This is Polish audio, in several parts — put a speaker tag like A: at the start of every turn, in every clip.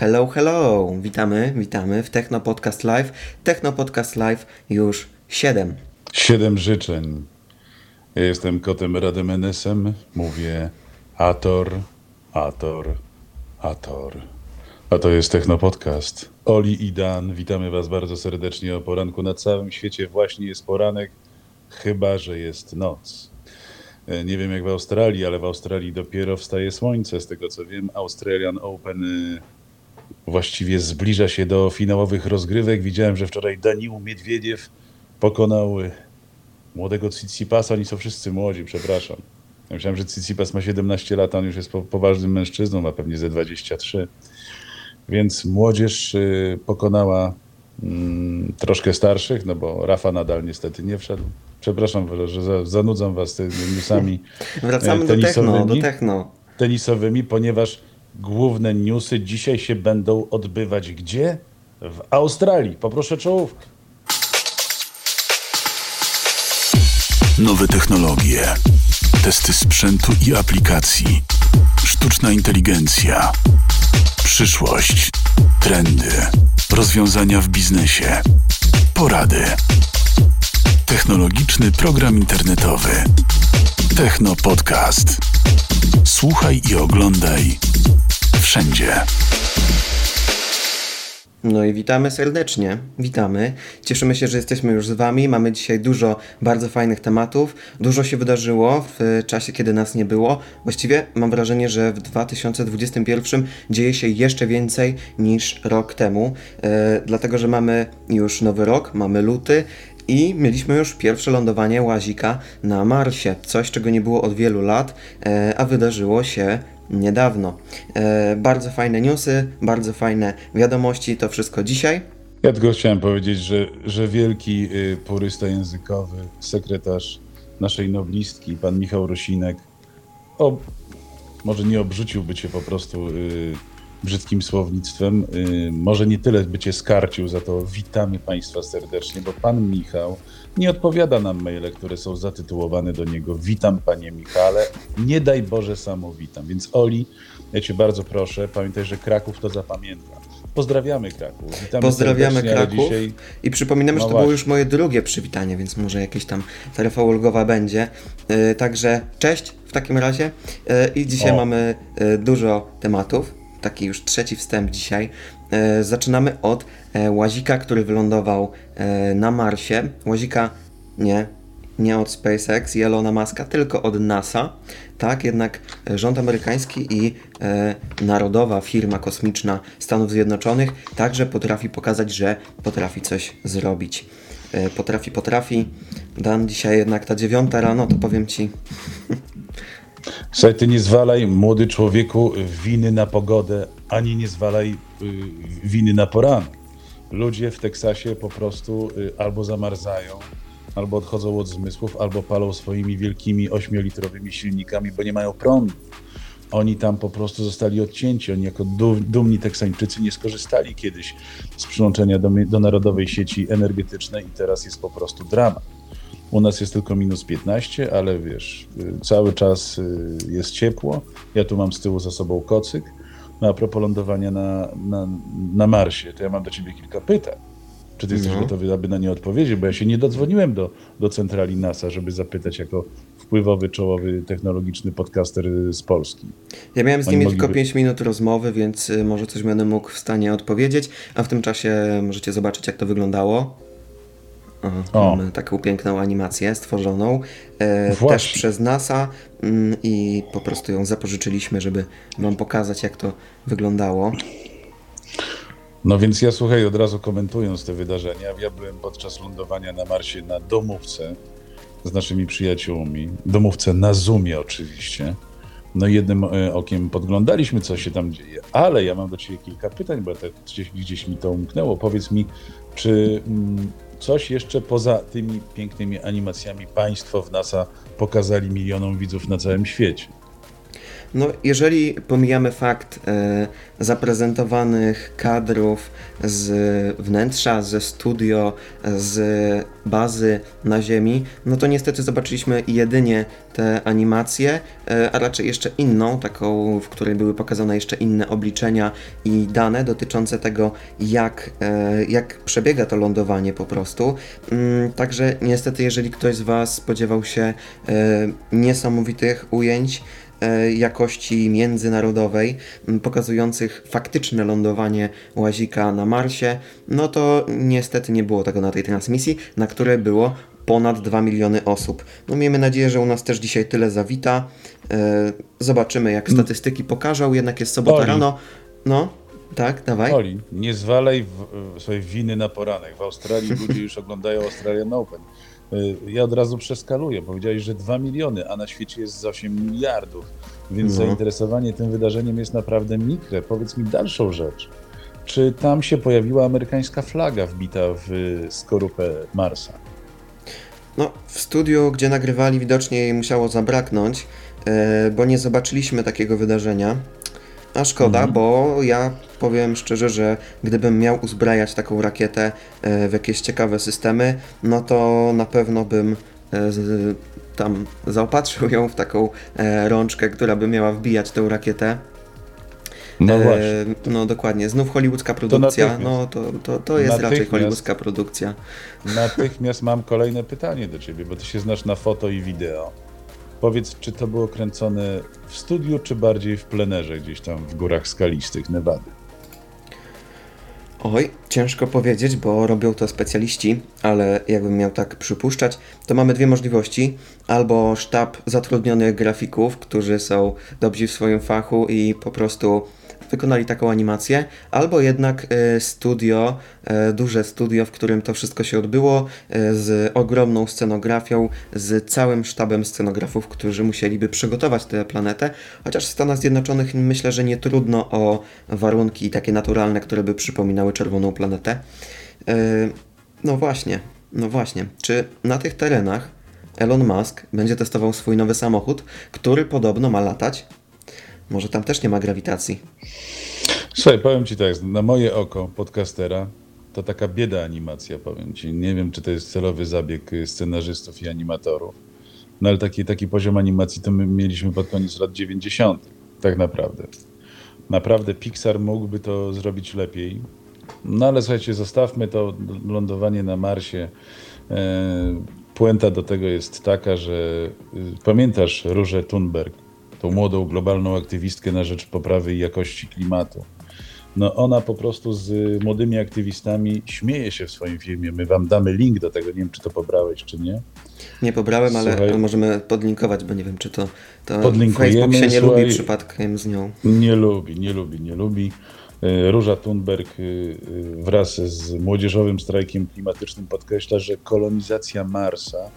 A: Hello, hello! Witamy, witamy w Techno Podcast Live. Techno Podcast Live już 7.
B: Siedem życzeń. Ja jestem kotem Rademenesem. Mówię Ator, Ator, Ator. A to jest Techno Podcast. Oli i Dan, witamy Was bardzo serdecznie o poranku. Na całym świecie właśnie jest poranek, chyba że jest noc. E, Nie wiem jak w Australii, ale w Australii dopiero wstaje słońce. Z tego co wiem, Australian Open y, właściwie zbliża się do finałowych rozgrywek. Widziałem, że wczoraj Danił Miedwiediew pokonał y, młodego Tsitsipasa. Oni są wszyscy młodzi, przepraszam. Ja myślałem, że Tsitsipas ma 17 lat, a on już jest po, poważnym mężczyzną, ma pewnie ze 23. Więc młodzież y, pokonała mm, troszkę starszych, no bo Rafa nadal niestety nie wszedł. Przepraszam, że za, zanudzam was tymi newsami
A: Wracamy
B: e,
A: do techno, do techno.
B: tenisowymi, ponieważ główne newsy dzisiaj się będą odbywać gdzie? W Australii. Poproszę czołówkę.
C: Nowe technologie, testy sprzętu i aplikacji, sztuczna inteligencja, przyszłość, trendy, rozwiązania w biznesie, porady. Technologiczny program internetowy. Techno Podcast. Słuchaj i oglądaj wszędzie.
A: No i witamy serdecznie. Witamy. Cieszymy się, że jesteśmy już z Wami. Mamy dzisiaj dużo bardzo fajnych tematów. Dużo się wydarzyło w czasie, kiedy nas nie było. Właściwie mam wrażenie, że w 2021 dzieje się jeszcze więcej niż rok temu. E, dlatego, że mamy już nowy rok, mamy luty. I mieliśmy już pierwsze lądowanie łazika na Marsie. Coś, czego nie było od wielu lat, e, a wydarzyło się niedawno. E, bardzo fajne newsy, bardzo fajne wiadomości, to wszystko dzisiaj.
B: Ja tylko chciałem powiedzieć, że, że wielki y, purysta językowy, sekretarz naszej noblistki, pan Michał Rosinek, o, może nie obrzuciłby cię po prostu y, brzydkim słownictwem, y, może nie tyle by cię skarcił, za to witamy państwa serdecznie, bo pan Michał nie odpowiada na maile, które są zatytułowane do niego Witam panie Michale, nie daj Boże samo witam. Więc Oli, ja cię bardzo proszę, pamiętaj, że Kraków to zapamięta. Pozdrawiamy Kraków. Witamy
A: Pozdrawiamy Kraków
B: Dzisiaj...
A: i przypominamy,
B: No
A: że to było
B: właśnie.
A: już moje drugie przywitanie, więc może jakieś tam taryfa ulgowa będzie. E, Także cześć w takim razie E, i dzisiaj
B: O.
A: mamy dużo tematów. Taki już trzeci wstęp dzisiaj. E, Zaczynamy od e, łazika, który wylądował e, na Marsie. Łazika nie, nie od SpaceX i Elona Muska, tylko od NASA. Tak, jednak rząd amerykański i e, narodowa firma kosmiczna Stanów Zjednoczonych także potrafi pokazać, że potrafi coś zrobić. E, potrafi, potrafi. Dan dzisiaj jednak ta dziewiąta rano, to powiem ci,
B: Słuchaj, ty nie zwalaj, młody człowieku, winy na pogodę, ani nie zwalaj y, winy na poranek. Ludzie w Teksasie po prostu y, albo zamarzają, albo odchodzą od zmysłów, albo palą swoimi wielkimi ośmiolitrowymi silnikami, bo nie mają prądu. Oni tam po prostu zostali odcięci. Oni jako du- dumni Teksańczycy nie skorzystali kiedyś z przyłączenia do, do narodowej sieci energetycznej i teraz jest po prostu dramat. U nas jest tylko minus 15, ale wiesz, y, cały czas y, jest ciepło. Ja tu mam z tyłu za sobą kocyk. No a propos lądowania na, na, na Marsie, to ja mam do ciebie kilka pytań. Czy ty jesteś
A: No.
B: gotowy, aby na nie odpowiedzieć? Bo ja się nie dodzwoniłem do, do centrali NASA, żeby zapytać jako wpływowy, czołowy, technologiczny podcaster y, z Polski.
A: Ja miałem z nimi tylko
B: mogliby-
A: 5 minut rozmowy, więc może coś będę mógł w stanie odpowiedzieć, a w tym czasie możecie zobaczyć, jak to wyglądało. Aha,
B: O.
A: Mamy taką piękną animację stworzoną e, też przez NASA mm, i po prostu ją zapożyczyliśmy, żeby Wam pokazać, jak to wyglądało.
B: No więc ja słuchaj, od razu komentując te wydarzenia, ja byłem podczas lądowania na Marsie na domówce z naszymi przyjaciółmi. Domówce na Zoomie oczywiście. No i jednym e, okiem podglądaliśmy, co się tam dzieje. Ale ja mam do Ciebie kilka pytań, bo tak gdzieś, gdzieś mi to umknęło. Powiedz mi, czy mm, coś jeszcze poza tymi pięknymi animacjami Państwo w NASA pokazali milionom widzów na całym świecie?
A: No, jeżeli pomijamy fakt e, zaprezentowanych kadrów z wnętrza, ze studio, z bazy na Ziemi, no to niestety zobaczyliśmy jedynie te animacje, e, a raczej jeszcze inną, taką, w której były pokazane jeszcze inne obliczenia i dane dotyczące tego, jak, e, jak przebiega to lądowanie po prostu. Mm, Także niestety, jeżeli ktoś z Was spodziewał się e, niesamowitych ujęć, jakości międzynarodowej, pokazujących faktyczne lądowanie łazika na Marsie, no to niestety nie było tego na tej transmisji, na której było ponad 2 miliony osób. No miejmy nadzieję, że u nas też dzisiaj tyle zawita. E, Zobaczymy, jak statystyki pokażą, jednak jest sobota rano. No, tak, dawaj.
B: Oli, nie zwalaj w, w swojej winy na poranek. W Australii ludzie już oglądają Australian Open. Y, Ja od razu przeskaluję. Powiedziałeś, że 2 miliony, a na świecie jest z 8 miliardów. Więc
A: No.
B: zainteresowanie tym wydarzeniem jest naprawdę mikre. Powiedz mi dalszą rzecz. Czy tam się pojawiła amerykańska flaga wbita w y, skorupę Marsa?
A: No, w studiu, gdzie nagrywali, widocznie jej musiało zabraknąć, e, bo nie zobaczyliśmy takiego wydarzenia. A szkoda, bo ja powiem szczerze, że gdybym miał uzbrajać taką rakietę e, w jakieś ciekawe systemy, no to na pewno bym e, tam zaopatrzył ją w taką e, rączkę, która by miała wbijać tę rakietę.
B: No właśnie.
A: No dokładnie, znów hollywoodzka produkcja.
B: natychmiast.
A: no to, to, to jest raczej hollywoodzka produkcja.
B: Natychmiast mam kolejne pytanie do ciebie, bo ty się znasz na foto i wideo. Powiedz, czy to było kręcone w studiu, czy bardziej w plenerze gdzieś tam w górach skalistych Nevady?
A: Oj, ciężko powiedzieć, bo robią to specjaliści, ale jakbym miał tak przypuszczać, to mamy dwie możliwości. Albo sztab zatrudnionych grafików, którzy są dobrzy w swoim fachu i po prostu wykonali taką animację, albo jednak e, studio, e, duże studio, w którym to wszystko się odbyło, e, z ogromną scenografią, z całym sztabem scenografów, którzy musieliby przygotować tę planetę, chociaż w Stanach Zjednoczonych myślę, że nie trudno o warunki takie naturalne, które by przypominały czerwoną planetę. No właśnie, no właśnie. Czy na tych terenach Elon Musk będzie testował swój nowy samochód, który podobno ma latać? Może tam też nie ma grawitacji.
B: Słuchaj, powiem ci tak, na moje oko podcastera to taka bieda animacja, powiem ci. Nie wiem, czy to jest celowy zabieg scenarzystów i animatorów, no ale taki, taki poziom animacji to my mieliśmy pod koniec lat 90. Tak naprawdę. Naprawdę Pixar mógłby to zrobić lepiej. No ale słuchajcie, zostawmy to lądowanie na Marsie. E, puenta do tego jest taka, że y, pamiętasz Różę Thunberg, tą młodą globalną aktywistkę na rzecz poprawy jakości klimatu. No ona po prostu z młodymi aktywistami śmieje się w swoim filmie. My wam damy link do tego, nie wiem czy to pobrałeś czy nie.
A: Nie pobrałem, ale,
B: Słuchaj.
A: możemy podlinkować, bo nie wiem, czy to, to
B: Podlinkujemy,
A: Facebook się nie
B: słuchaj.
A: lubi przypadkiem z nią.
B: Nie lubi, nie lubi, nie lubi. Y, Róża Thunberg y, wraz z młodzieżowym strajkiem klimatycznym podkreśla, że kolonizacja Marsa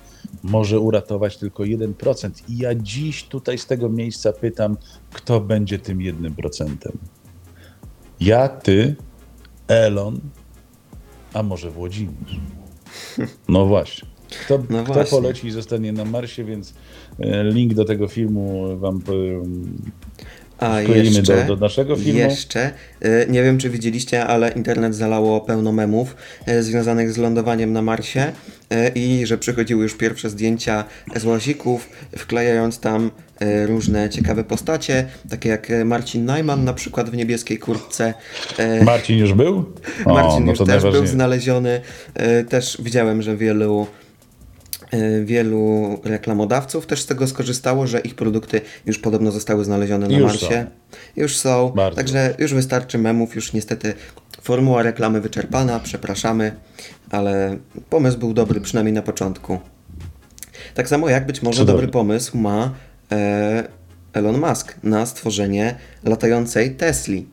B: może uratować tylko 1%. I ja dziś tutaj z tego miejsca pytam, kto będzie tym 1%? Ja, ty, Elon, a może Włodzimierz? No właśnie. Kto,
A: No
B: kto poleci i zostanie na Marsie, więc e, link do tego filmu wam powiem,
A: A jeszcze,
B: do- do naszego filmu.
A: jeszcze, y, nie wiem czy widzieliście, ale internet zalało pełno memów y, związanych z lądowaniem na Marsie y, i że przychodziły już pierwsze zdjęcia z łazików, wklejając tam różne ciekawe postacie, takie jak Marcin Najman na przykład w niebieskiej kurtce.
B: Marcin już był? O,
A: Marcin
B: no
A: już też był znaleziony. Też widziałem, że wielu wielu reklamodawców też z tego skorzystało, że ich produkty już podobno zostały znalezione na
B: Już
A: Marsie. Już są.
B: Bardzo
A: Także już wystarczy memów, już niestety formuła reklamy wyczerpana, przepraszamy, ale pomysł był dobry, przynajmniej na początku. Tak samo jak być może dobry pomysł ma e, Elon Musk na stworzenie latającej Tesli.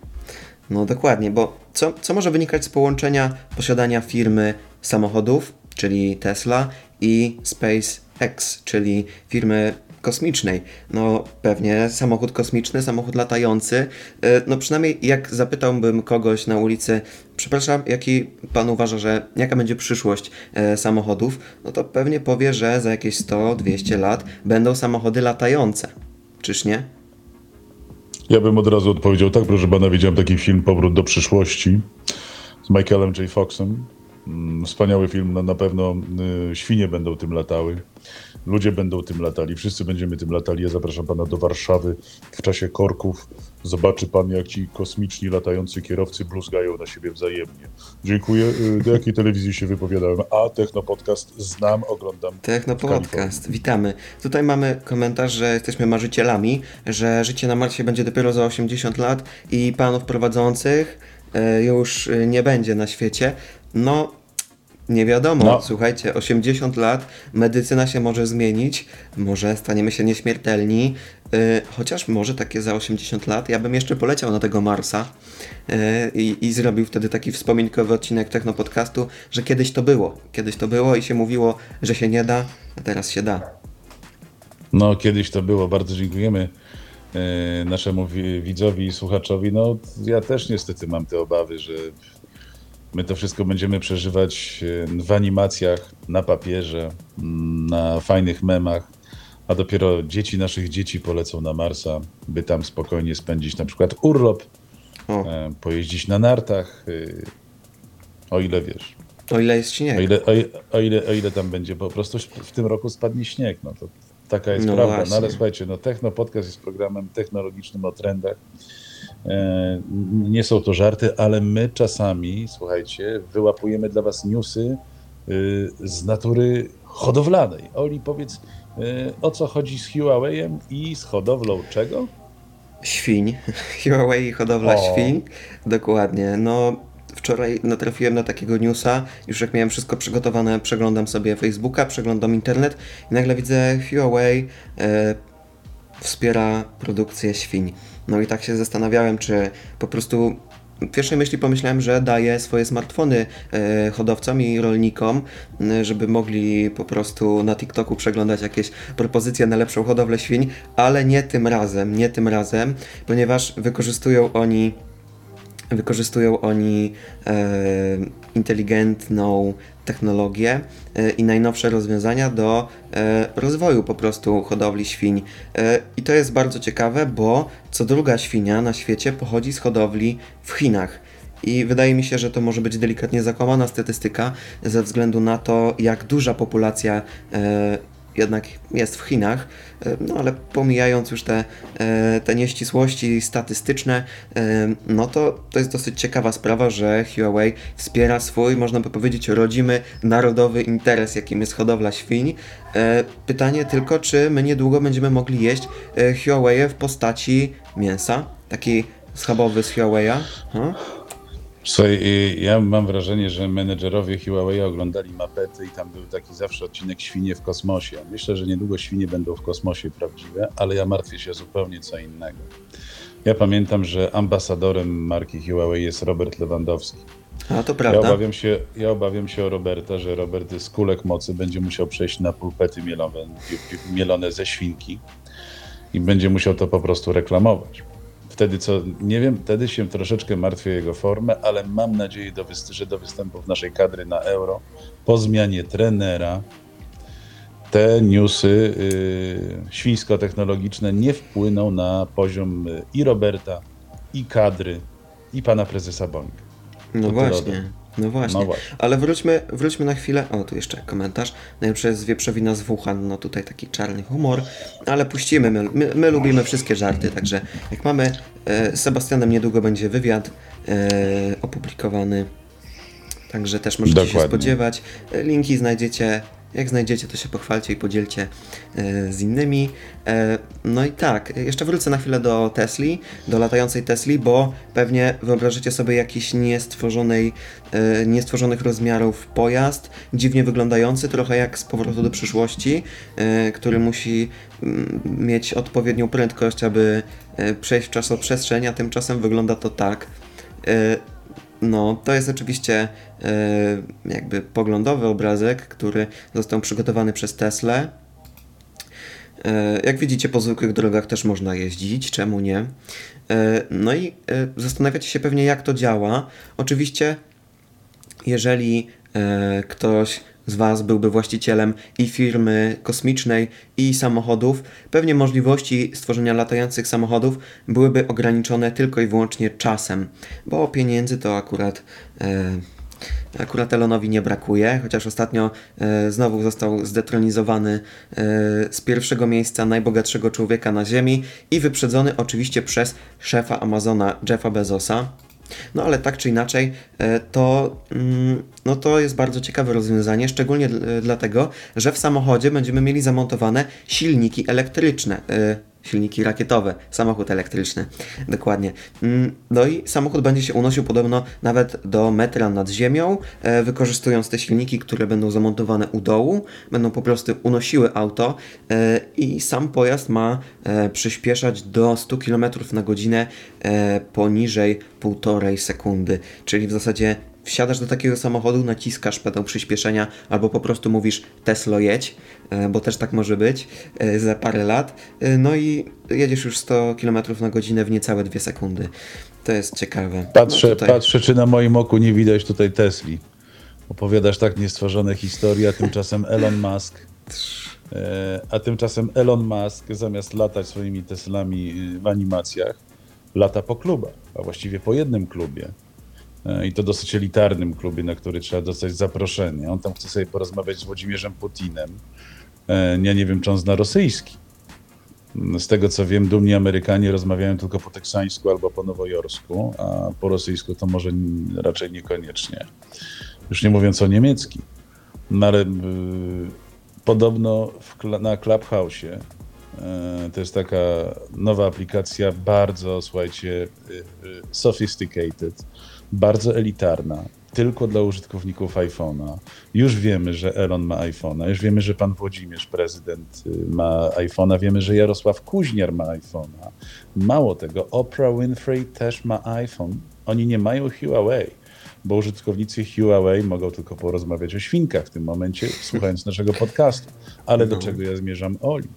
A: No dokładnie, bo co, co może wynikać z połączenia posiadania firmy samochodów, czyli Tesla, i SpaceX, czyli firmy kosmicznej. No pewnie samochód kosmiczny, samochód latający. E, No przynajmniej jak zapytałbym kogoś na ulicy, przepraszam, jaki pan uważa, że jaka będzie przyszłość e, samochodów, no to pewnie powie, że za jakieś 100-200 lat będą samochody latające. Czyż nie?
B: Ja bym od razu odpowiedział tak, proszę pana, widziałem taki film Powrót do przyszłości z Michaelem J. Foxem. Mm, Wspaniały film, no, na pewno y, świnie będą tym latały, ludzie będą tym latali, wszyscy będziemy tym latali. Ja zapraszam pana do Warszawy w czasie korków. Zobaczy pan, jak ci kosmiczni latający kierowcy bluzgają na siebie wzajemnie. Dziękuję. Y, Do jakiej telewizji się wypowiadałem? A, Techno Podcast znam, oglądam.
A: Techno. Podcast, witamy. Tutaj mamy komentarz, że jesteśmy marzycielami, że życie na Marsie będzie dopiero za 80 lat i panów prowadzących e, już nie będzie na świecie. No, nie wiadomo.
B: No.
A: Słuchajcie, 80 lat, medycyna się może zmienić, może staniemy się nieśmiertelni, e, chociaż może takie za 80 lat. Ja bym jeszcze poleciał na tego Marsa e, i, i zrobił wtedy taki wspominkowy odcinek Techno Podcastu, że kiedyś to było. Kiedyś to było i się mówiło, że się nie da, a teraz się da.
B: No, kiedyś to było. Bardzo dziękujemy e, naszemu wi- widzowi i słuchaczowi. No, ja też niestety mam te obawy, że my to wszystko będziemy przeżywać e, w animacjach, na papierze, mm, na fajnych memach, a dopiero dzieci naszych dzieci polecą na Marsa, by tam spokojnie spędzić na przykład urlop,
A: O,
B: e, pojeździć na nartach, e, o ile wiesz.
A: o ile jest śnieg.
B: O ile, o, i- o, ile, o ile tam będzie po prostu w tym roku spadnie śnieg, no to taka jest
A: No
B: prawda.
A: właśnie.
B: No ale słuchajcie, no Techno Podcast jest programem technologicznym o trendach. E, nie są to żarty, ale my czasami, słuchajcie, wyłapujemy dla was newsy y, z natury hodowlanej. Oli, powiedz, y, o co chodzi z Huawei'em i z hodowlą czego?
A: Świń. Huawei i hodowla
B: O.
A: świń. Dokładnie. No, wczoraj natrafiłem na takiego newsa. Już jak miałem wszystko przygotowane, przeglądam sobie Facebooka, przeglądam internet i nagle widzę Huawei e, wspiera produkcję świń. No i tak się zastanawiałem, czy po prostu w pierwszej myśli pomyślałem, że daje swoje smartfony e, hodowcom i rolnikom, żeby mogli po prostu na TikToku przeglądać jakieś propozycje na lepszą hodowlę świń, ale nie tym razem, nie tym razem, ponieważ wykorzystują oni wykorzystują oni e, inteligentną technologię e, i najnowsze rozwiązania do e, rozwoju po prostu hodowli świń. I to jest bardzo ciekawe, bo co druga świnia na świecie pochodzi z hodowli w Chinach. I wydaje mi się, że to może być delikatnie zakłamana statystyka ze względu na to, jak duża populacja jednak jest w Chinach, e, no ale pomijając już te, e, te nieścisłości statystyczne, e, no to to jest dosyć ciekawa sprawa, że Huawei wspiera swój, można by powiedzieć, rodzimy, narodowy interes, jakim jest hodowla świń. Pytanie tylko, czy my niedługo będziemy mogli jeść Huawei w postaci mięsa? Taki schabowy z Huawei'a? Hmm?
B: Słuchaj, y, ja mam wrażenie, że menedżerowie Huawei oglądali mapety i tam był taki zawsze odcinek świnie w kosmosie. Myślę, że niedługo świnie będą w kosmosie prawdziwe, ale ja martwię się zupełnie co innego. Ja pamiętam, że ambasadorem marki Huawei jest Robert Lewandowski.
A: A to
B: Ja
A: prawda.
B: obawiam, się, ja obawiam się o Roberta, że Robert z kulek mocy będzie musiał przejść na pulpety mielone, mielone ze świnki i będzie musiał to po prostu reklamować. Wtedy co, nie wiem, wtedy się troszeczkę martwię jego formę, ale mam nadzieję, do że do występów naszej kadry na Euro, po zmianie trenera, te newsy y, świńsko-technologiczne nie wpłyną na poziom y, i Roberta, i kadry, i pana prezesa Bońka.
A: No
B: To
A: właśnie. No właśnie.
B: No właśnie.
A: Ale wróćmy, wróćmy na chwilę. O, tu jeszcze komentarz. Najlepsze jest wieprzowina z Wuhan. No tutaj taki czarny humor. Ale puścimy. My, my, my lubimy wszystkie żarty. Także jak mamy e, z Sebastianem niedługo będzie wywiad e, opublikowany. Także też możecie się
B: Dokładnie.
A: spodziewać. E, Linki znajdziecie. Jak znajdziecie, to się pochwalcie i podzielcie e, z innymi. E, no i tak, jeszcze wrócę na chwilę do Tesli, do latającej Tesli, bo pewnie wyobrażycie sobie jakiś niestworzonej, e, niestworzonych rozmiarów pojazd, dziwnie wyglądający, trochę jak z powrotu do przyszłości, e, który musi mm, mieć odpowiednią prędkość, aby e, przejść w czasoprzestrzeń, a tymczasem wygląda to tak. E, no, to jest oczywiście e, jakby poglądowy obrazek, który został przygotowany przez Teslę. E, jak widzicie, po zwykłych drogach też można jeździć, czemu nie? E, no i zastanawiacie się pewnie, jak to działa. Oczywiście, jeżeli ktoś z Was byłby właścicielem i firmy kosmicznej, i samochodów, pewnie możliwości stworzenia latających samochodów byłyby ograniczone tylko i wyłącznie czasem, bo pieniędzy to akurat. E, Akurat Elonowi nie brakuje, chociaż ostatnio e, znowu został zdetronizowany e, z pierwszego miejsca najbogatszego człowieka na Ziemi i wyprzedzony oczywiście przez szefa Amazona Jeffa Bezosa. No ale tak czy inaczej, e, to, mm, no to jest bardzo ciekawe rozwiązanie, szczególnie dl- dlatego, że w samochodzie będziemy mieli zamontowane silniki elektryczne. Silniki rakietowe, samochód elektryczny, dokładnie. Mm, No i samochód będzie się unosił podobno nawet do metra nad ziemią, e, wykorzystując te silniki, które będą zamontowane u dołu, będą po prostu unosiły auto e, i sam pojazd ma e, przyspieszać do 100 km na godzinę poniżej 1,5 sekundy, czyli w zasadzie wsiadasz do takiego samochodu, naciskasz pedał przyspieszenia albo po prostu mówisz Teslo jedź, e, bo też tak może być e, za parę lat, e, no i jedziesz już 100 km na godzinę w niecałe 2 sekundy. To jest ciekawe.
B: Patrzę,
A: no tutaj...
B: patrzę, czy na moim oku nie widać tutaj Tesli. Opowiadasz tak niestworzone historie, a tymczasem Elon Musk. A tymczasem Elon Musk zamiast latać swoimi Teslami w animacjach, lata po klubach, a właściwie po jednym klubie. E, I to dosyć elitarnym klubie, na który trzeba dostać zaproszenie. On tam chce sobie porozmawiać z Włodzimierzem Putinem. E, Ja nie wiem, czy on zna rosyjski. Z tego co wiem, dumni Amerykanie rozmawiają tylko po teksańsku albo po nowojorsku, a po rosyjsku to może raczej niekoniecznie. Już nie mówiąc o niemieckim. No ale y, podobno w, na Clubhouse to jest taka nowa aplikacja, bardzo, słuchajcie, sophisticated, bardzo elitarna, tylko dla użytkowników iPhone'a. Już wiemy, że Elon ma iPhone'a, już wiemy, że pan Włodzimierz, prezydent, y, ma iPhone'a, wiemy, że Jarosław Kuźniar ma iPhone'a. Mało tego, Oprah Winfrey też ma iPhone. Oni nie mają Huawei, bo użytkownicy Huawei mogą tylko porozmawiać o świnkach w tym momencie, słuchając naszego podcastu. Ale do czego ja zmierzam? Oli.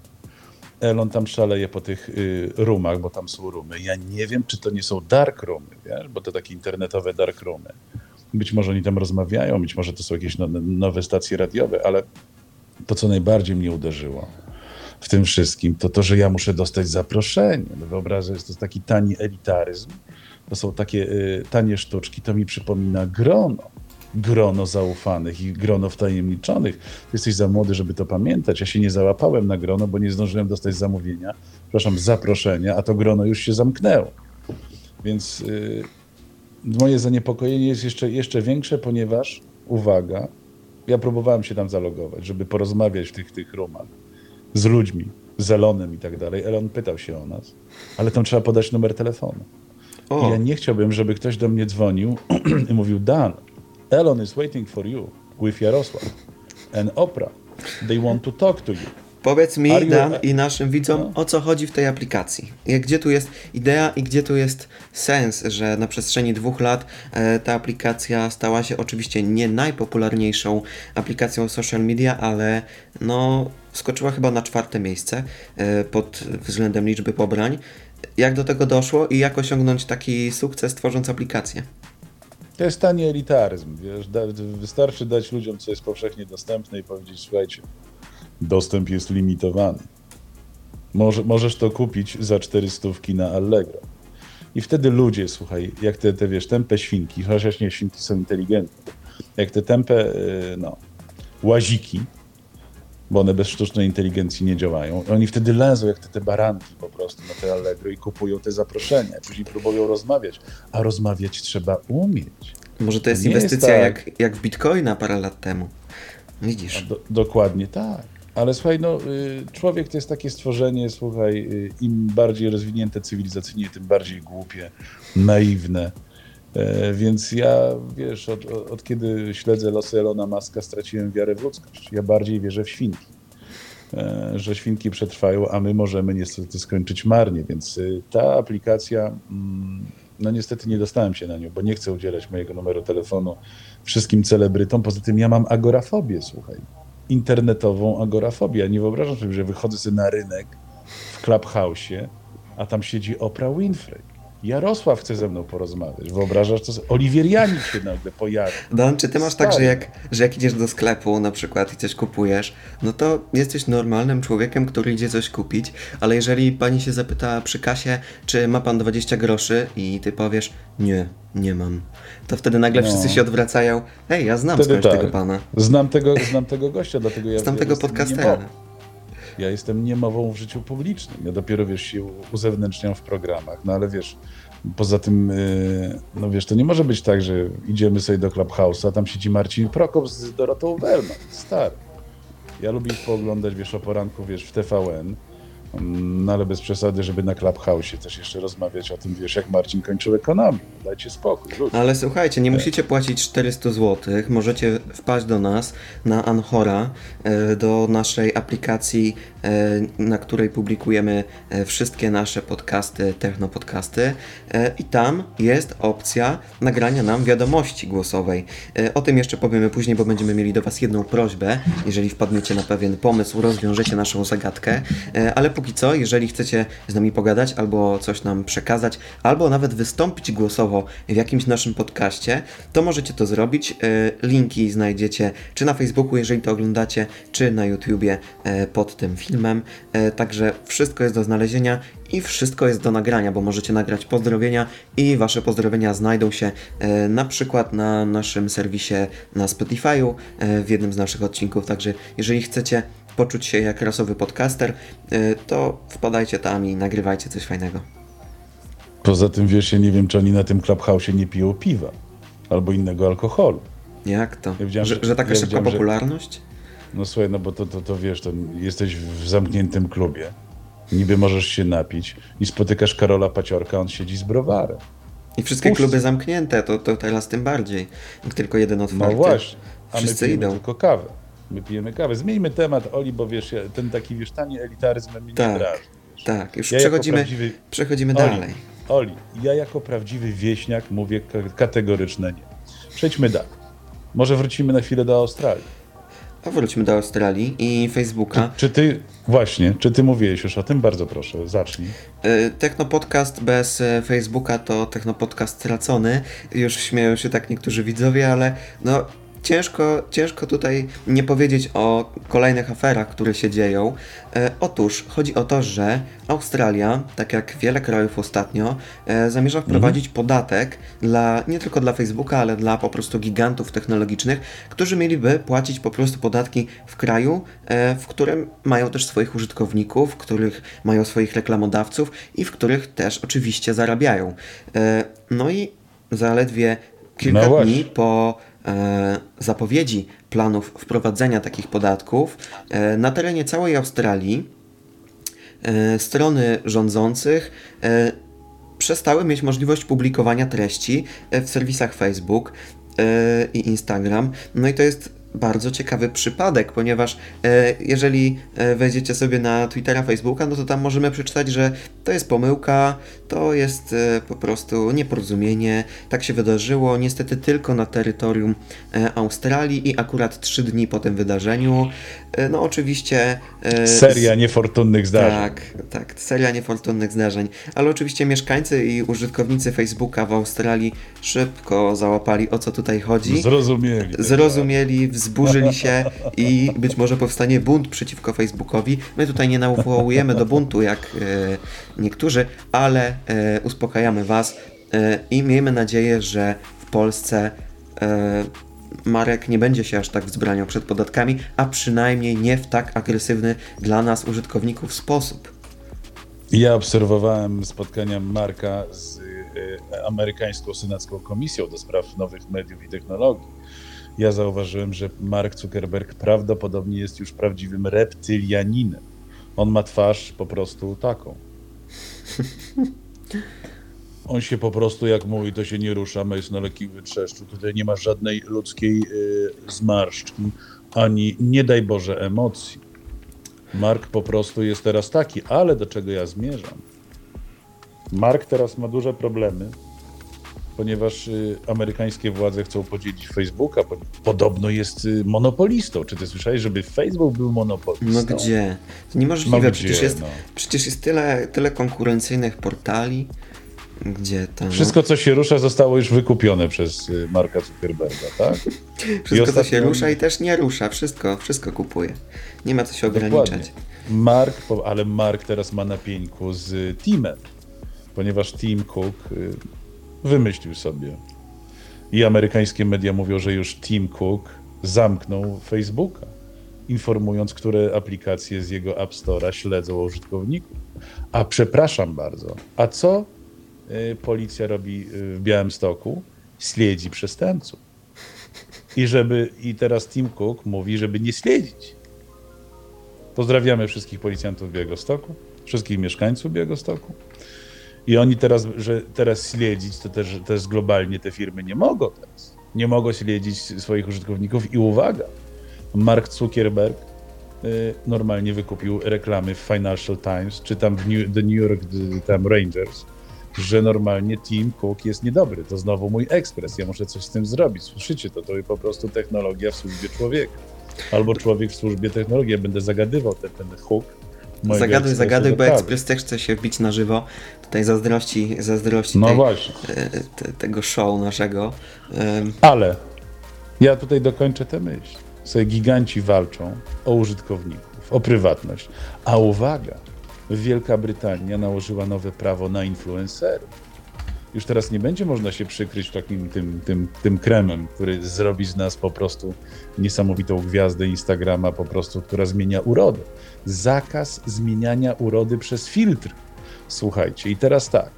B: Elon tam szaleje po tych y, roomach, bo tam są roomy. Ja nie wiem, czy to nie są dark roomy, wiesz? bo to takie internetowe dark roomy. Być może oni tam rozmawiają, być może to są jakieś no, nowe stacje radiowe, ale to, co najbardziej mnie uderzyło w tym wszystkim, to to, że ja muszę dostać zaproszenie. No wyobraź, że jest to taki tani elitaryzm, to są takie y, tanie sztuczki, to mi przypomina grono. Grono zaufanych i grono wtajemniczonych. Ty jesteś za młody, żeby to pamiętać. Ja się nie załapałem na grono, bo nie zdążyłem dostać zamówienia, przepraszam, zaproszenia, a to grono już się zamknęło. Więc y, moje zaniepokojenie jest jeszcze, jeszcze większe, ponieważ, uwaga, ja próbowałem się tam zalogować, żeby porozmawiać w tych, tych rumach z ludźmi, z Elonem i tak dalej. Elon pytał się o nas, ale tam trzeba podać numer telefonu.
A: O.
B: I ja nie chciałbym, żeby ktoś do mnie dzwonił i mówił, Dan, Elon is waiting for you with Jarosław and Oprah. They want to talk to you.
A: Powiedz mi,
B: you-
A: Dan, i naszym widzom,
B: No.
A: o co chodzi w tej aplikacji. Gdzie tu jest idea i gdzie tu jest sens, że na przestrzeni dwóch lat e, ta aplikacja stała się oczywiście nie najpopularniejszą aplikacją social media, ale no skoczyła chyba na czwarte miejsce e, pod względem liczby pobrań. Jak do tego doszło i jak osiągnąć taki sukces tworząc aplikację?
B: To jest tani elitaryzm, wiesz, da, wystarczy dać ludziom, co jest powszechnie dostępne i powiedzieć, słuchajcie, dostęp jest limitowany. Może, możesz to kupić za 400 na Allegro. I wtedy ludzie, słuchaj, jak te, te wiesz, tępe świnki, chociaż nie, świnki są inteligentne, jak te tępe, y, no, łaziki, bo one bez sztucznej inteligencji nie działają, oni wtedy lezą jak te, te baranki po prostu na te Allegro i kupują te zaproszenia, później próbują rozmawiać, a rozmawiać trzeba umieć.
A: Może to jest
B: nie jest
A: inwestycja
B: tak.
A: jak, jak w Bitcoina parę lat temu. Widzisz.
B: Do, dokładnie tak. Ale słuchaj, no, y, człowiek to jest takie stworzenie, słuchaj, y, im bardziej rozwinięte cywilizacyjnie, tym bardziej głupie, naiwne. E, Więc ja, wiesz, od, od, kiedy śledzę losy Elona Muska, straciłem wiarę w ludzkość. Ja bardziej wierzę w świnki. E, Że świnki przetrwają, a my możemy niestety skończyć marnie. Więc y, ta aplikacja, mm, no niestety nie dostałem się na nią, bo nie chcę udzielać mojego numeru telefonu wszystkim celebrytom. Poza tym ja mam agorafobię, słuchaj. Internetową agorafobię. Ja nie wyobrażam sobie, że wychodzę sobie na rynek w Clubhouse'ie, a tam siedzi Oprah Winfrey. Jarosław chce ze mną porozmawiać. Wyobrażasz, co... Oliwierianik się nagle pojawił.
A: Dan, czy ty masz tak, że
B: Stary.
A: jak, że jak idziesz do sklepu na przykład i coś kupujesz, no to jesteś normalnym człowiekiem, który idzie coś kupić, ale jeżeli pani się zapyta przy kasie, czy ma pan 20 groszy i ty powiesz, nie, nie mam, to wtedy nagle
B: No.
A: wszyscy się odwracają, ej, ja znam
B: Wtedy tak.
A: tego pana,
B: Znam tego, znam tego gościa, dlatego ja
A: znam
B: ja
A: tego podcastera.
B: Ja jestem niemową w życiu publicznym. Ja dopiero, wiesz, się uzewnętrzniam w programach. No ale wiesz, poza tym, yy, no wiesz, to nie może być tak, że idziemy sobie do Clubhouse'a, tam siedzi Marcin Prokop z Dorotą Wellman. Stary. Ja lubię ich pooglądać, wiesz, o poranku, wiesz, w TVN, no ale bez przesady, żeby na Clubhouse'ie też jeszcze rozmawiać o tym, wiesz, jak Marcin kończył ekonomię. Dajcie spokój, ludzie.
A: Ale słuchajcie, nie musicie płacić 400 zł. Możecie wpaść do nas na Anchora, e, do naszej aplikacji, e, na której publikujemy e, wszystkie nasze podcasty, technopodcasty. I tam jest opcja nagrania nam wiadomości głosowej. O tym jeszcze powiemy później, bo będziemy mieli do Was jedną prośbę. Jeżeli wpadniecie na pewien pomysł, rozwiążecie naszą zagadkę. Ale póki co, jeżeli chcecie z nami pogadać, albo coś nam przekazać, albo nawet wystąpić głosowo w jakimś naszym podcaście, to możecie to zrobić. E, Linki znajdziecie czy na Facebooku, jeżeli to oglądacie, czy na YouTubie e, pod tym filmem. E, Także wszystko jest do znalezienia i wszystko jest do nagrania, bo możecie nagrać pozdrowienia i wasze pozdrowienia znajdą się na przykład na naszym serwisie na Spotify'u w jednym z naszych odcinków. Także jeżeli chcecie poczuć się jak rasowy podcaster, e, to wpadajcie tam i nagrywajcie coś fajnego.
B: Poza tym, wiesz, ja nie wiem, czy oni na tym Clubhouse'ie nie piją piwa albo innego alkoholu.
A: Jak to?
B: Ja
A: że,
B: że-
A: że taka
B: ja
A: szybka
B: widziałem, że-
A: popularność?
B: No słuchaj, no bo to, to, to wiesz, to jesteś w zamkniętym klubie, niby możesz się napić i spotykasz Karola Paciorka, on siedzi z browarem.
A: I wszystkie kluby zamknięte, to, to teraz tym bardziej. Jak tylko jeden otwarty.
B: No właśnie, a my
A: Wszyscy
B: pijemy
A: idą.
B: tylko kawę. My pijemy kawę. Zmieńmy temat, Oli, bo wiesz, ten taki, wiesz, tani elitaryzm mnie
A: Tak,
B: nie drażni.
A: Tak, już
B: Ja
A: przechodzimy,
B: prawdziwy-
A: przechodzimy
B: Oli,
A: dalej.
B: Oli, ja jako prawdziwy wieśniak mówię ka- kategoryczne nie. Przejdźmy dalej. Może wrócimy na chwilę do Australii.
A: A wróćmy do Australii i Facebooka.
B: Czy ty, właśnie, czy ty mówiłeś już o tym? Bardzo proszę, zacznij.
A: Y, Technopodcast bez e, Facebooka to technopodcast stracony. Już śmieją się tak niektórzy widzowie, ale no ciężko, ciężko tutaj nie powiedzieć o kolejnych aferach, które się dzieją. E, Otóż chodzi o to, że Australia, tak jak wiele krajów ostatnio, e, zamierza wprowadzić podatek dla nie tylko dla Facebooka, ale dla po prostu gigantów technologicznych, którzy mieliby płacić po prostu podatki w kraju, e, w którym mają też swoich użytkowników, w których mają swoich reklamodawców i w których też oczywiście zarabiają. E, No i zaledwie kilka
B: No
A: dni po zapowiedzi planów wprowadzenia takich podatków e, na terenie całej Australii e, strony rządzących e, przestały mieć możliwość publikowania treści e, w serwisach Facebook e, i Instagram. No i to jest bardzo ciekawy przypadek, ponieważ e, jeżeli e, wejdziecie sobie na Twittera, Facebooka, no to tam możemy przeczytać, że to jest pomyłka, to jest e, po prostu nieporozumienie, tak się wydarzyło, niestety tylko na terytorium e, Australii i akurat trzy dni po tym wydarzeniu. E, no oczywiście... e,
B: Seria niefortunnych zdarzeń.
A: tak, tak, seria niefortunnych zdarzeń. Ale oczywiście mieszkańcy i użytkownicy Facebooka w Australii szybko załapali o co tutaj chodzi.
B: Zrozumieli. tak
A: Wzburzyli się i być może powstanie bunt przeciwko Facebookowi. My tutaj nie nawołujemy do buntu jak e, niektórzy, ale e, uspokajamy Was e, i miejmy nadzieję, że w Polsce Marek nie będzie się aż tak wzbraniał przed podatkami, a przynajmniej nie w tak agresywny dla nas użytkowników sposób.
B: Ja obserwowałem spotkania Marka z amerykańską senacką komisją do spraw nowych mediów i technologii. Ja zauważyłem, że Mark Zuckerberg prawdopodobnie jest już prawdziwym reptylianinem. On ma twarz po prostu taką. On się po prostu, jak mówi, to się nie rusza, ma jest na lekkim wytrzeszczu. Tutaj nie ma żadnej ludzkiej y, zmarszczki, ani nie daj Boże emocji. Mark po prostu jest teraz taki, ale do czego ja zmierzam? Mark teraz ma duże problemy, ponieważ y, amerykańskie władze chcą podzielić Facebooka. Po, podobno jest y, monopolistą. Czy ty słyszałeś, żeby Facebook był monopolistą?
A: No gdzie? To niemożliwe,
B: No gdzie,
A: przecież, jest,
B: no.
A: przecież jest tyle, tyle konkurencyjnych portali. Gdzie tam?
B: Wszystko, co się rusza, zostało już wykupione przez y, Marka Zuckerberga, tak?
A: Wszystko, co się
B: ostatnio-
A: rusza i też nie rusza. Wszystko, wszystko kupuje. Nie ma co się ograniczać.
B: Mark, ale Mark teraz ma na pieńku z Teamem, ponieważ Tim Cook wymyślił sobie. I amerykańskie media mówią, że już Tim Cook zamknął Facebooka, informując, które aplikacje z jego App Store'a śledzą użytkowników. A przepraszam bardzo, a co y, policja robi y, w Białymstoku? Śledzi przestępców. I żeby i teraz Tim Cook mówi, żeby nie śledzić. Pozdrawiamy wszystkich policjantów Białegostoku, wszystkich mieszkańców Białegostoku. I oni teraz, że teraz śledzić, to też, też globalnie te firmy nie mogą teraz. Nie mogą śledzić swoich użytkowników i uwaga, Mark Zuckerberg y, normalnie wykupił reklamy w Financial Times, czy tam w New, The New York y, tam Rangers, że normalnie Tim Cook jest niedobry. To znowu mój ekspres, ja muszę coś z tym zrobić. Słyszycie to? To po prostu technologia w służbie człowieka. Albo człowiek w służbie technologii. Ja będę zagadywał ten, ten hook. Mojego
A: Zagaduj, zagaduj, bo
B: kawy.
A: Ekspres też chce się wbić na żywo. Tutaj zazdrości, zazdrości
B: No
A: tej,
B: właśnie.
A: e, te, tego show naszego.
B: Ale ja tutaj dokończę tę myśl. Sobie giganci walczą o użytkowników, o prywatność. A uwaga, Wielka Brytania nałożyła nowe prawo na influencerów. Już teraz nie będzie można się przykryć takim tym, tym, tym kremem, który zrobi z nas po prostu niesamowitą gwiazdę Instagrama, po prostu, która zmienia urodę. Zakaz zmieniania urody przez filtr. Słuchajcie, i teraz tak.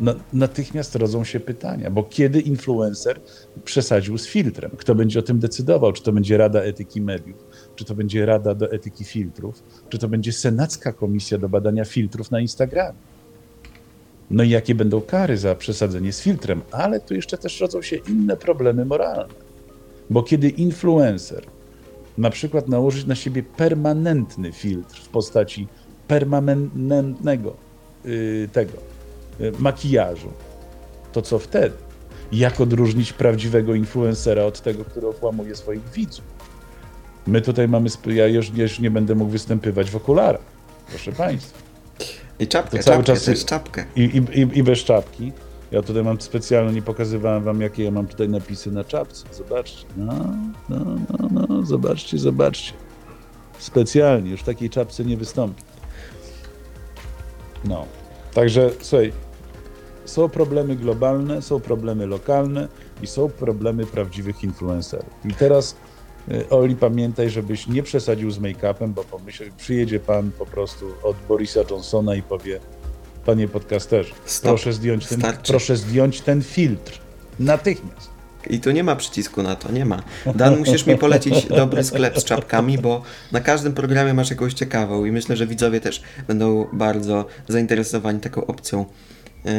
B: Na, natychmiast rodzą się pytania, bo kiedy influencer przesadził z filtrem? Kto będzie o tym decydował? Czy to będzie Rada Etyki Mediów? Czy to będzie Rada do Etyki Filtrów? Czy to będzie Senacka Komisja do badania filtrów na Instagramie? No i jakie będą kary za przesadzenie z filtrem? Ale tu jeszcze też rodzą się inne problemy moralne. Bo kiedy influencer na przykład nałożyć na siebie permanentny filtr w postaci permanentnego yy, tego yy, makijażu, to co wtedy? Jak odróżnić prawdziwego influencera od tego, który okłamuje swoich widzów? My tutaj mamy, ja już, już nie będę mógł występywać w okularach, proszę Państwa.
A: I czapkę,
B: To cały
A: czapkę,
B: czas-
A: też czapkę.
B: I, i, i, I bez czapki. Ja tutaj mam specjalnie, nie pokazywałem wam, jakie ja mam tutaj napisy na czapce. Zobaczcie. No, no, no, no, zobaczcie, zobaczcie. Specjalnie, już w takiej czapce nie wystąpi. No. Także, słuchaj, są problemy globalne, są problemy lokalne i są problemy prawdziwych influencerów. I teraz, Oli, pamiętaj, żebyś nie przesadził z make-upem, bo pomyśl, przyjedzie pan po prostu od Borisa Johnsona i powie, panie podcasterze,
A: Stop.
B: proszę zdjąć, ten,
A: Starczy.
B: proszę zdjąć ten filtr. Natychmiast.
A: I tu nie ma przycisku na to, nie ma. Dan, musisz mi polecić dobry sklep z czapkami, bo na każdym programie masz jakąś ciekawą i myślę, że widzowie też będą bardzo zainteresowani taką opcją. Yy,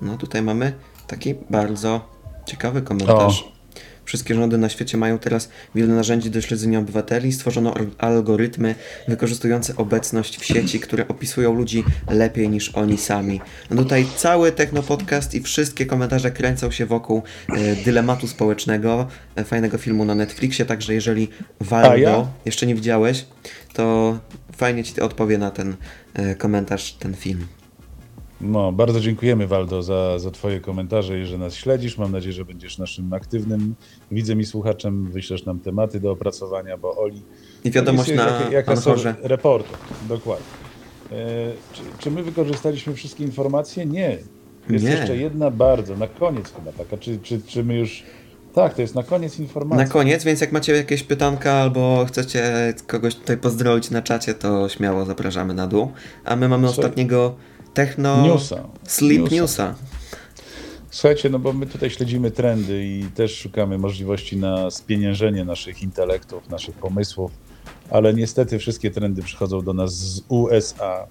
A: No tutaj mamy taki bardzo ciekawy komentarz.
B: O.
A: Wszystkie rządy na świecie mają teraz wiele narzędzi do śledzenia obywateli. Stworzono al- algorytmy wykorzystujące obecność w sieci, które opisują ludzi lepiej niż oni sami. No tutaj cały Technopodcast i wszystkie komentarze kręcą się wokół e, dylematu społecznego, e, fajnego filmu na Netflixie, także jeżeli Waldo
B: ja?
A: jeszcze nie widziałeś, to fajnie ci odpowie na ten e, komentarz, ten film.
B: No, bardzo dziękujemy, Waldo, za, za Twoje komentarze i że nas śledzisz. Mam nadzieję, że będziesz naszym aktywnym widzem i słuchaczem. Wyślesz nam tematy do opracowania, bo Oli.
A: I wiadomość
B: jest
A: na
B: jak, jak
A: Anchorze.
B: reporter, dokładnie. E, czy, czy my wykorzystaliśmy wszystkie informacje? Nie. Jest
A: Nie.
B: jeszcze jedna bardzo, na koniec chyba taka. Czy, czy, czy my już. Tak, to jest na koniec informacja.
A: Na koniec, więc jak macie jakieś pytanka albo chcecie kogoś tutaj pozdrowić na czacie, to śmiało zapraszamy na dół. A my mamy ostatniego techno...
B: Newsa.
A: Sleep
B: Newsa.
A: Newsa.
B: Słuchajcie, no bo my tutaj śledzimy trendy i też szukamy możliwości na spieniężenie naszych intelektów, naszych pomysłów, ale niestety wszystkie trendy przychodzą do nas z USA.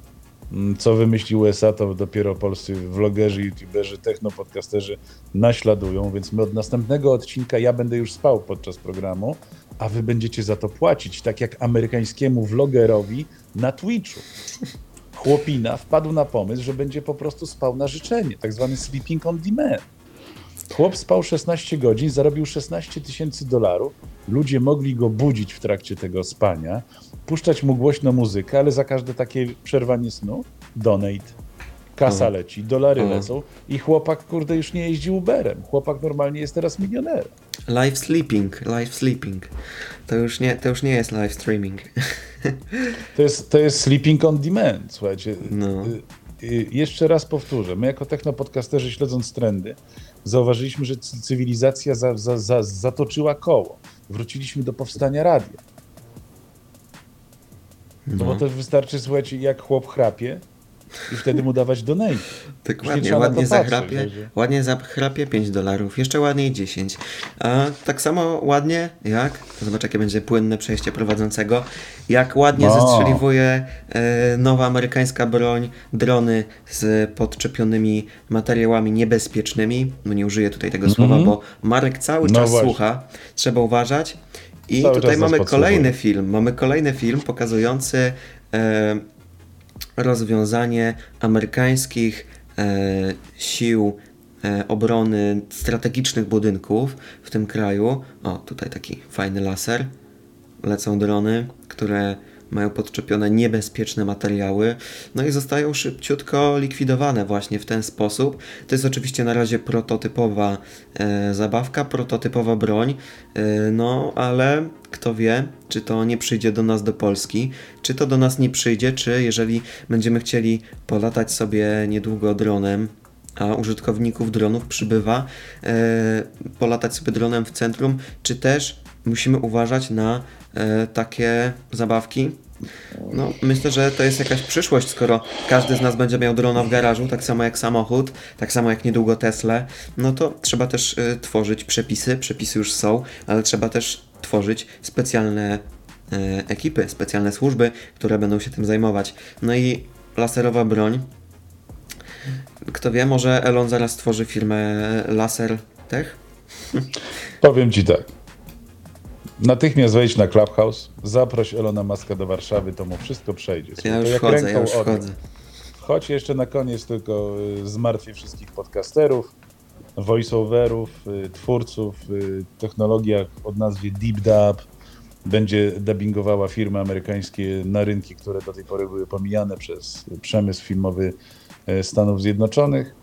B: Mm, Co wymyśli USA, to dopiero polscy vlogerzy, youtuberzy, technopodcasterzy naśladują, więc my od następnego odcinka ja będę już spał podczas programu, a wy będziecie za to płacić, tak jak amerykańskiemu vlogerowi na Twitchu chłopina wpadł na pomysł, że będzie po prostu spał na życzenie, tak zwany sleeping on demand. Chłop spał 16 godzin, zarobił 16 tysięcy dolarów. Ludzie mogli go budzić w trakcie tego spania, puszczać mu głośno muzykę, ale za każde takie przerwanie snu donate. kasa
A: O.
B: leci, dolary
A: O.
B: lecą i chłopak, kurde, już nie jeździ Uberem. Chłopak normalnie jest teraz milionerem.
A: Live sleeping, live sleeping. To już nie, to już nie jest live streaming.
B: To jest, to jest sleeping on demand, słuchajcie.
A: No.
B: Y, y, Jeszcze raz powtórzę. My jako technopodcasterzy śledząc trendy, zauważyliśmy, że cy- cywilizacja za, za, za, zatoczyła koło. Wróciliśmy do powstania radia. No. bo też wystarczy, słuchajcie, jak chłop chrapie i wtedy mu dawać donate.
A: Dokładnie,
B: to
A: ładnie
B: patrzeć,
A: zachrapie,
B: że-
A: ładnie zachrapie 5 dolarów, jeszcze ładniej 10. A tak samo ładnie jak, zobacz jakie będzie płynne przejście prowadzącego, jak ładnie
B: No.
A: zestrzeliwuje e, nowa amerykańska broń, drony z podczepionymi materiałami niebezpiecznymi, no nie użyję tutaj tego słowa, bo Marek cały
B: Mhm. No
A: czas
B: właśnie.
A: słucha, trzeba uważać. I
B: Cały
A: tutaj mamy kolejny film, mamy kolejny film pokazujący e, rozwiązanie amerykańskich e, sił e, obrony strategicznych budynków w tym kraju. O, tutaj taki fajny laser. Lecą drony, które mają podczepione niebezpieczne materiały, no i zostają szybciutko likwidowane właśnie w ten sposób. To jest oczywiście na razie prototypowa e, zabawka, prototypowa broń, e, no ale kto wie, czy to nie przyjdzie do nas do Polski, czy to do nas nie przyjdzie, czy jeżeli będziemy chcieli polatać sobie niedługo dronem, a użytkowników dronów przybywa, e, polatać sobie dronem w centrum, czy też musimy uważać na e, takie zabawki. No, myślę, że to jest jakaś przyszłość, skoro każdy z nas będzie miał drona w garażu, tak samo jak samochód, tak samo jak niedługo Tesla, no to trzeba też e, tworzyć przepisy, przepisy już są, ale trzeba też tworzyć specjalne e, ekipy, specjalne służby, które będą się tym zajmować. No i laserowa broń, kto wie, może Elon zaraz stworzy firmę Laser Tech?
B: Powiem ci tak. Natychmiast wejdź na Clubhouse, zaproś Elona Muska do Warszawy, to mu wszystko przejdzie. Słuchaj,
A: Ja już
B: jak
A: wchodzę,
B: ręką
A: ja już
B: odjął.
A: wchodzę.
B: Choć jeszcze na koniec tylko y, zmartwię wszystkich podcasterów, voiceoverów, y, twórców, y, technologiach o nazwie Deep Dub. Będzie dubbingowała firmy amerykańskie na rynki, które do tej pory były pomijane przez przemysł filmowy y, Stanów Zjednoczonych.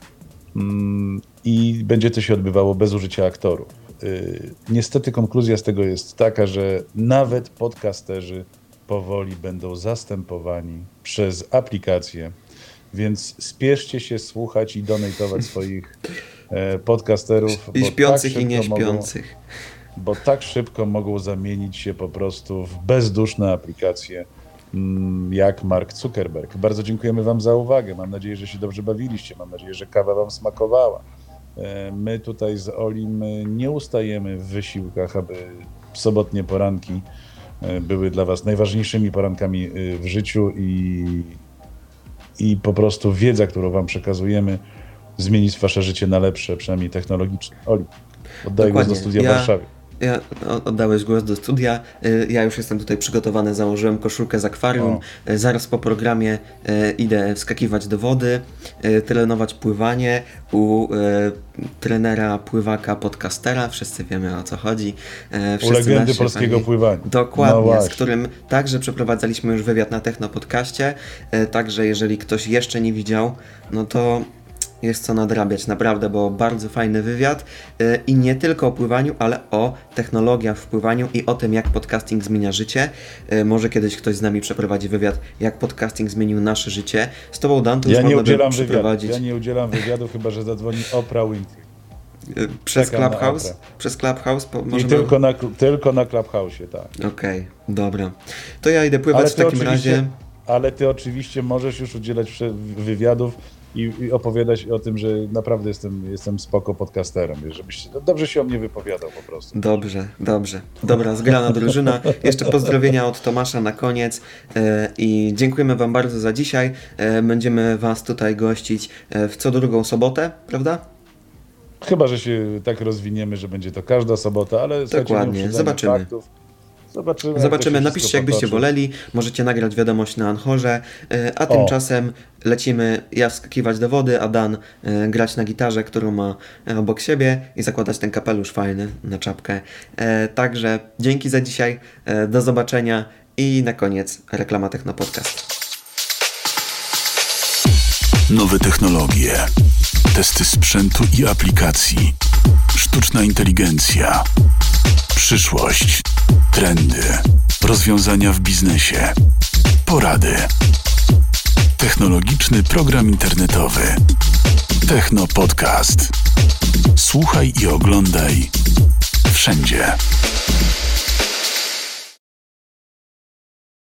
B: Mm, I będzie to się odbywało bez użycia aktorów. Y, Niestety konkluzja z tego jest taka, że nawet podcasterzy powoli będą zastępowani przez aplikacje, więc spieszcie się słuchać i donatować swoich e, podcasterów.
A: I
B: bo
A: śpiących,
B: tak
A: i
B: mogą-
A: nieśpiących.
B: bo tak szybko mogą zamienić się po prostu w bezduszne aplikacje mm, jak Mark Zuckerberg. Bardzo dziękujemy Wam za uwagę. Mam nadzieję, że się dobrze bawiliście. Mam nadzieję, że kawa Wam smakowała. E, My tutaj z Olim e, nie ustajemy w wysiłkach, aby sobotnie poranki e, były dla Was najważniejszymi porankami w życiu i, i po prostu wiedza, którą Wam przekazujemy, zmieni Wasze życie na lepsze, przynajmniej technologicznie. Oli, oddaję głos do
A: Dokładnie.
B: studia w
A: Ja-
B: Warszawie.
A: Ja, o- oddałeś głos do studia. Y, Ja już jestem tutaj przygotowany, założyłem koszulkę z akwarium. Y, Zaraz po programie y, idę wskakiwać do wody, trenować pływanie u trenera, pływaka, podcastera. Wszyscy wiemy o co chodzi. Y,
B: U
A: wszyscy
B: legendy polskiego
A: fani-
B: pływania.
A: Dokładnie,
B: No
A: z którym także przeprowadzaliśmy już wywiad na Techno Podcaście. Także jeżeli ktoś jeszcze nie widział, no to jest co nadrabiać, naprawdę, bo bardzo fajny wywiad e, i nie tylko o pływaniu, ale o technologiach w pływaniu i o tym, jak podcasting zmienia życie. E, Może kiedyś ktoś z nami przeprowadzi wywiad, jak podcasting zmienił nasze życie. Z Tobą, Dan, to
B: Ja nie udzielam wywiadu.
A: przeprowadzić
B: Ja nie udzielam wywiadu, chyba że zadzwoni Oprah Winfrey.
A: e, przez
B: czekam
A: Clubhouse. Przez Clubhouse po,
B: I
A: możemy...
B: tylko na, tylko na Clubhouse, tak.
A: Okej, dobra. To ja idę pływać w
B: ty
A: takim razie.
B: Ale ty oczywiście możesz już udzielać wywiadów i, i opowiadać o tym, że naprawdę jestem, jestem spoko podcasterem, żebyś no dobrze się o mnie wypowiadał po prostu.
A: Dobrze, dobrze. Dobra, zgrana drużyna. Jeszcze pozdrowienia od Tomasza na koniec e, i dziękujemy Wam bardzo za dzisiaj. E, Będziemy Was tutaj gościć e, w co drugą sobotę, prawda?
B: Chyba, że się tak rozwiniemy, że będzie to każda sobota, ale
A: Dokładnie, zobaczymy.
B: Faktów. Zobaczymy. jak
A: Zobaczymy,
B: się
A: napiszcie jakbyście
B: potoczy.
A: woleli. Możecie nagrać wiadomość na Anchorze, e, a
B: O.
A: tymczasem lecimy ja wskakiwać do wody, a Dan e, grać na gitarze, którą ma e, obok siebie i zakładać ten kapelusz fajny na czapkę. Także dzięki za dzisiaj, do zobaczenia i na koniec reklama Techno Podcast.
B: Nowe technologie, testy sprzętu i aplikacji, sztuczna inteligencja, przyszłość, trendy, rozwiązania w biznesie, porady. Technologiczny program internetowy. Techno Podcast. Słuchaj i oglądaj wszędzie.